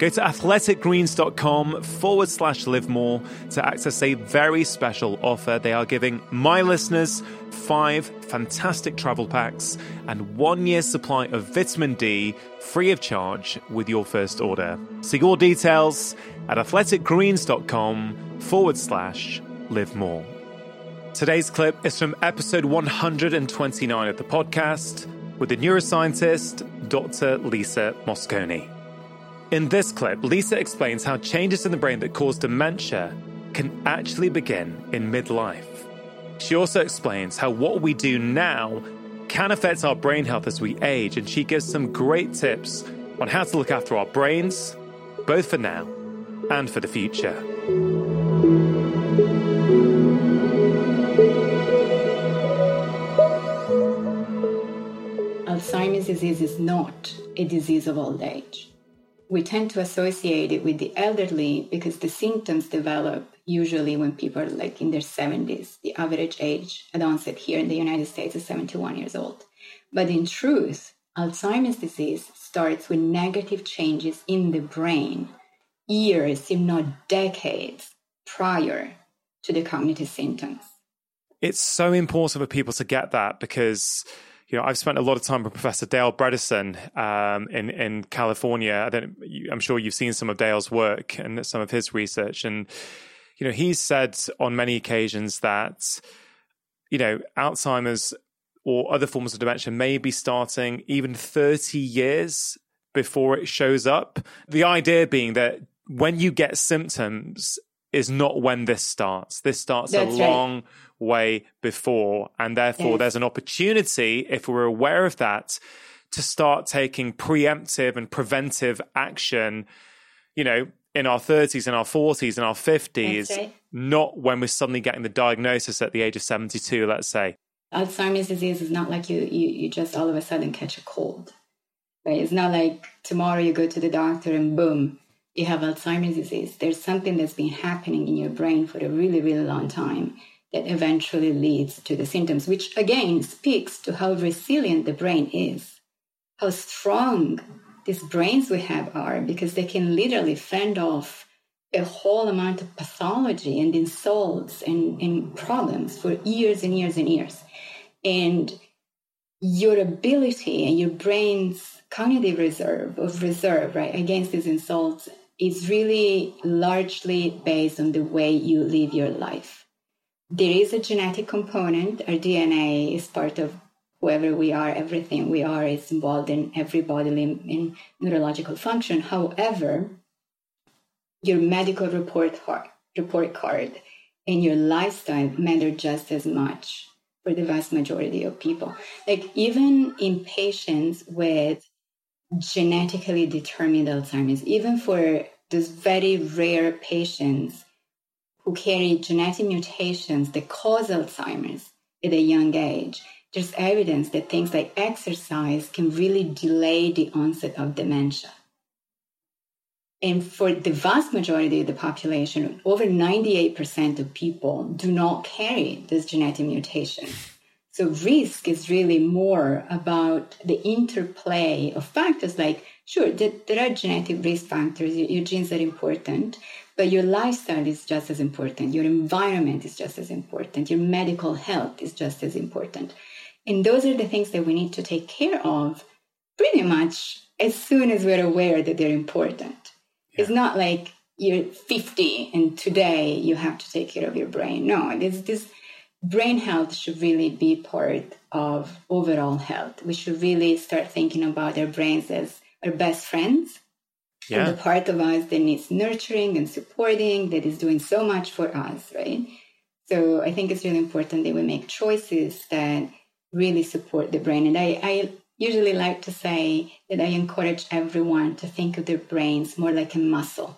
Go to athleticgreens.com forward slash live more to access a very special offer. They are giving my listeners five fantastic travel packs and one year supply of vitamin D free of charge with your first order. See all details at athleticgreens.com forward slash live more. Today's clip is from episode 129 of the podcast with the neuroscientist Dr. Lisa Mosconi. In this clip, Lisa explains how changes in the brain that cause dementia can actually begin in midlife. She also explains how what we do now can affect our brain health as we age, and she gives some great tips on how to look after our brains, both for now and for the future. Alzheimer's disease is not a disease of old age we tend to associate it with the elderly because the symptoms develop usually when people are like in their 70s. The average age at onset here in the United States is 71 years old. But in truth, Alzheimer's disease starts with negative changes in the brain years, if not decades, prior to the cognitive symptoms. It's so important for people to get that because you know, I've spent a lot of time with Professor Dale Bredesen um, in in California. I don't, I'm sure you've seen some of Dale's work and some of his research, and you know, he's said on many occasions that you know, Alzheimer's or other forms of dementia may be starting even 30 years before it shows up. The idea being that when you get symptoms is not when this starts. This starts That's a long right way before. And therefore, yes. there's an opportunity, if we're aware of that, to start taking preemptive and preventive action, you know, in our 30s, in our 40s, in our 50s, right. not when we're suddenly getting the diagnosis at the age of 72, let's say. Alzheimer's disease is not like you, you, you just all of a sudden catch a cold. Right? It's not like tomorrow you go to the doctor and boom, you have Alzheimer's disease. There's something that's been happening in your brain for a really, really long time that eventually leads to the symptoms, which again speaks to how resilient the brain is, how strong these brains we have are, because they can literally fend off a whole amount of pathology and insults and, and problems for years and years and years. And your ability and your brain's cognitive reserve of reserve, right, against these insults is really largely based on the way you live your life there is a genetic component. Our DNA is part of whoever we are, everything we are is involved in every bodily and neurological function. However, your medical report, report card and your lifestyle matter just as much for the vast majority of people. Like even in patients with genetically determined Alzheimer's, even for those very rare patients who carry genetic mutations that cause Alzheimer's at a young age, there's evidence that things like exercise can really delay the onset of dementia. And for the vast majority of the population, over 98% of people do not carry this genetic mutation. So risk is really more about the interplay of factors like, sure, there are genetic risk factors, your genes are important, but your lifestyle is just as important. Your environment is just as important. Your medical health is just as important. And those are the things that we need to take care of pretty much as soon as we're aware that they're important. Yeah. It's not like you're 50 and today you have to take care of your brain. No, this, this brain health should really be part of overall health. We should really start thinking about our brains as our best friends yeah. and the part of us that needs nurturing and supporting that is doing so much for us, right? So I think it's really important that we make choices that really support the brain. And I, I usually like to say that I encourage everyone to think of their brains more like a muscle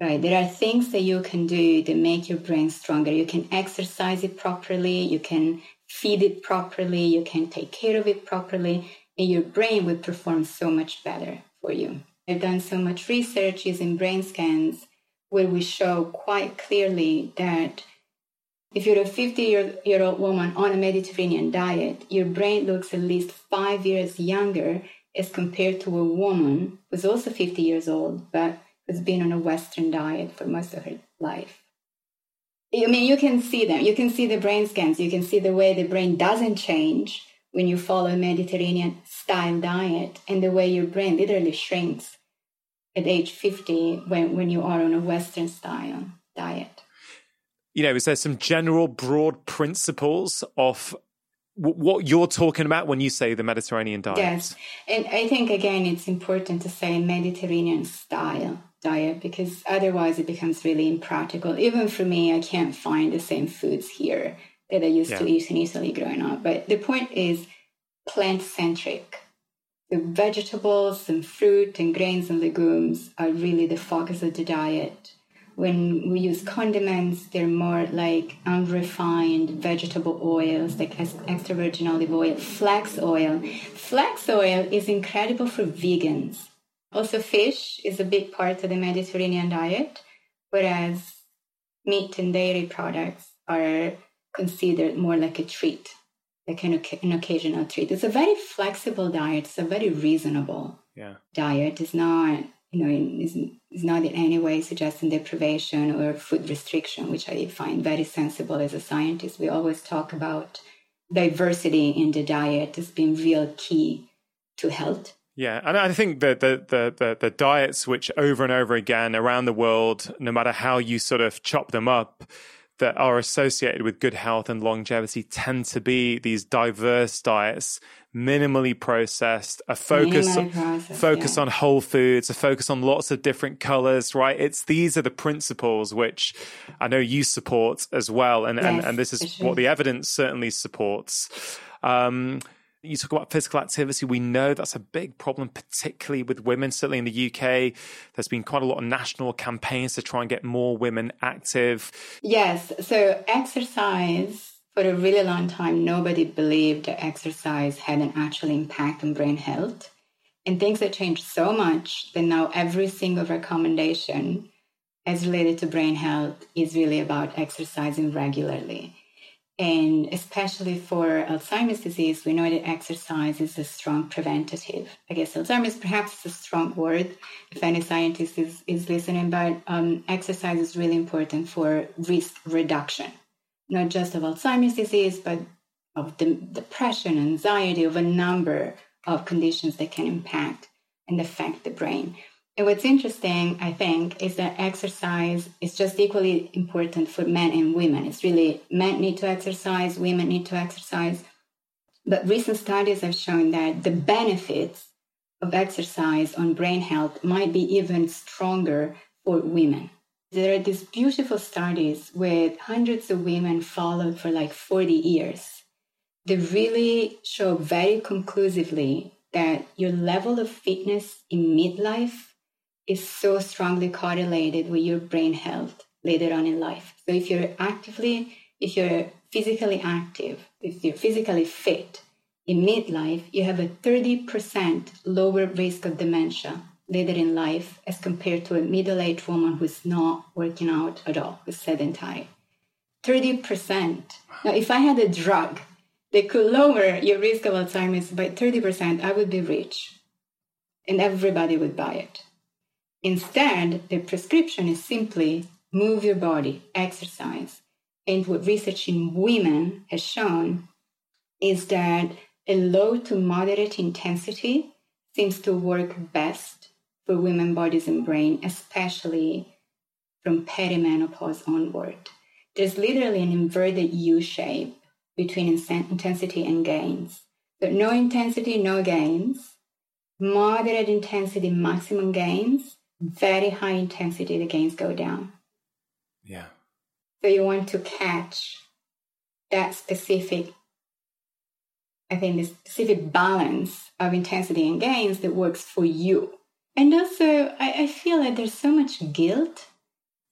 Right. There are things that you can do to make your brain stronger. You can exercise it properly. You can feed it properly. You can take care of it properly. And your brain will perform so much better for you. I've done so much research using brain scans where we show quite clearly that if you're a 50 year, year old woman on a Mediterranean diet, your brain looks at least five years younger as compared to a woman who's also 50 years old, but who's been on a Western diet for most of her life. I mean, you can see them. You can see the brain scans. You can see the way the brain doesn't change when you follow a Mediterranean style diet and the way your brain literally shrinks at age 50 when, when you are on a Western style diet. You know, is there some general broad principles of what you're talking about when you say the Mediterranean diet? Yes. And I think, again, it's important to say Mediterranean style diet because otherwise it becomes really impractical. Even for me, I can't find the same foods here that I used yeah. to eat in Italy growing up. But the point is plant centric. The vegetables and fruit and grains and legumes are really the focus of the diet. When we use condiments, they're more like unrefined vegetable oils, like extra virgin olive oil, flax oil. Flax oil is incredible for vegans also, fish is a big part of the Mediterranean diet, whereas meat and dairy products are considered more like a treat, like an, an occasional treat. It's a very flexible diet. It's a very reasonable yeah. diet. It's not, you know, it's, it's not in any way suggesting deprivation or food restriction, which I find very sensible as a scientist. We always talk about diversity in the diet as being real key to health yeah, and I think that the, the, the the diets which over and over again around the world, no matter how you sort of chop them up, that are associated with good health and longevity tend to be these diverse diets, minimally processed, a focus process, focus yeah. on whole foods, a focus on lots of different colors, right? It's these are the principles which I know you support as well, and yes, and, and this is sure. what the evidence certainly supports. Um, you talk about physical activity. We know that's a big problem, particularly with women. Certainly in the UK, there's been quite a lot of national campaigns to try and get more women active. Yes. So, exercise, for a really long time, nobody believed that exercise had an actual impact on brain health. And things have changed so much that now every single recommendation as related to brain health is really about exercising regularly. And especially for Alzheimer's disease, we know that exercise is a strong preventative. I guess Alzheimer's perhaps is a strong word if any scientist is, is listening, but um, exercise is really important for risk reduction, not just of Alzheimer's disease, but of the depression, anxiety, of a number of conditions that can impact and affect the brain. And what's interesting, I think, is that exercise is just equally important for men and women. It's really men need to exercise, women need to exercise. But recent studies have shown that the benefits of exercise on brain health might be even stronger for women. There are these beautiful studies with hundreds of women followed for like 40 years. They really show very conclusively that your level of fitness in midlife is so strongly correlated with your brain health later on in life. So if you're actively, if you're physically active, if you're physically fit in midlife, you have a 30% lower risk of dementia later in life as compared to a middle-aged woman who's not working out at all, who's sedentary. 30%. Now, if I had a drug that could lower your risk of Alzheimer's by 30%, I would be rich and everybody would buy it. Instead, the prescription is simply move your body, exercise. And what research in women has shown is that a low to moderate intensity seems to work best for women bodies and brain, especially from perimenopause onward. There's literally an inverted U shape between intensity and gains. So no intensity, no gains. Moderate intensity, maximum gains very high intensity, the gains go down. Yeah. So you want to catch that specific, I think, the specific balance of intensity and gains that works for you. And also, I, I feel like there's so much guilt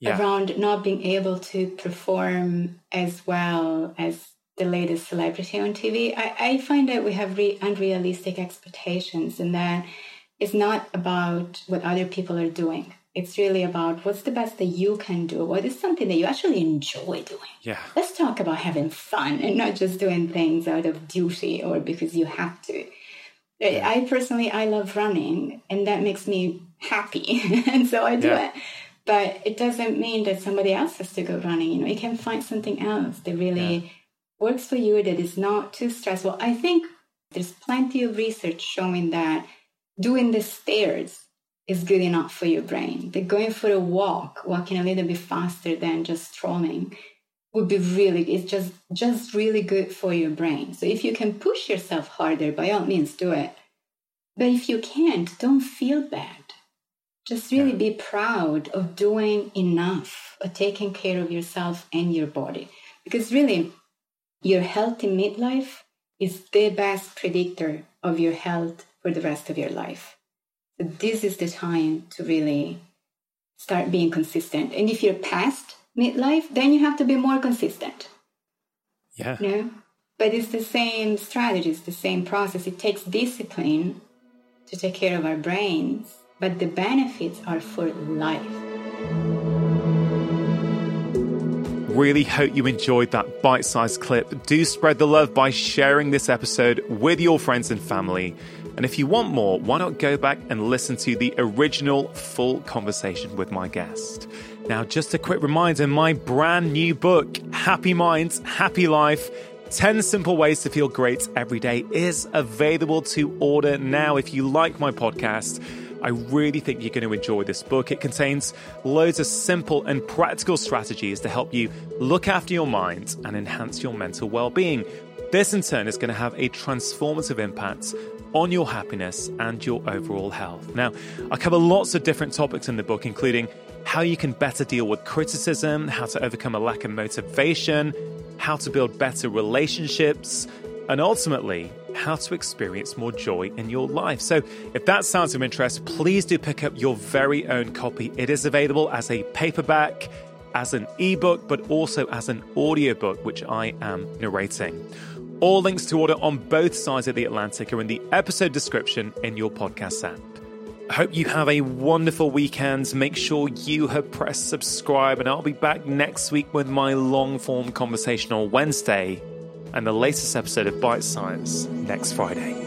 yeah. around not being able to perform as well as the latest celebrity on TV. I, I find that we have re- unrealistic expectations and that it's not about what other people are doing. It's really about what's the best that you can do. What is something that you actually enjoy doing? Yeah. Let's talk about having fun and not just doing things out of duty or because you have to. Yeah. I personally, I love running and that makes me happy. and so I do yeah. it. But it doesn't mean that somebody else has to go running. You know, you can find something else that really yeah. works for you that is not too stressful. I think there's plenty of research showing that doing the stairs is good enough for your brain. That going for a walk, walking a little bit faster than just strolling, would be really it's just just really good for your brain. So if you can push yourself harder, by all means do it. But if you can't, don't feel bad. Just really be proud of doing enough, of taking care of yourself and your body. Because really, your healthy midlife is the best predictor of your health for the rest of your life. So this is the time to really start being consistent. And if you're past midlife, then you have to be more consistent. Yeah. You know? But it's the same strategy, it's the same process. It takes discipline to take care of our brains but the benefits are for life. Really hope you enjoyed that bite sized clip. Do spread the love by sharing this episode with your friends and family. And if you want more, why not go back and listen to the original full conversation with my guest? Now, just a quick reminder my brand new book, Happy Minds, Happy Life 10 Simple Ways to Feel Great Every Day, is available to order now. If you like my podcast, I really think you're going to enjoy this book. It contains loads of simple and practical strategies to help you look after your mind and enhance your mental well being. This, in turn, is going to have a transformative impact on your happiness and your overall health. Now, I cover lots of different topics in the book, including how you can better deal with criticism, how to overcome a lack of motivation, how to build better relationships, and ultimately, how to experience more joy in your life. So, if that sounds of interest, please do pick up your very own copy. It is available as a paperback, as an ebook, but also as an audiobook, which I am narrating. All links to order on both sides of the Atlantic are in the episode description in your podcast app. I hope you have a wonderful weekend. Make sure you have pressed subscribe, and I'll be back next week with my long form conversation on Wednesday and the latest episode of Bite Size next Friday.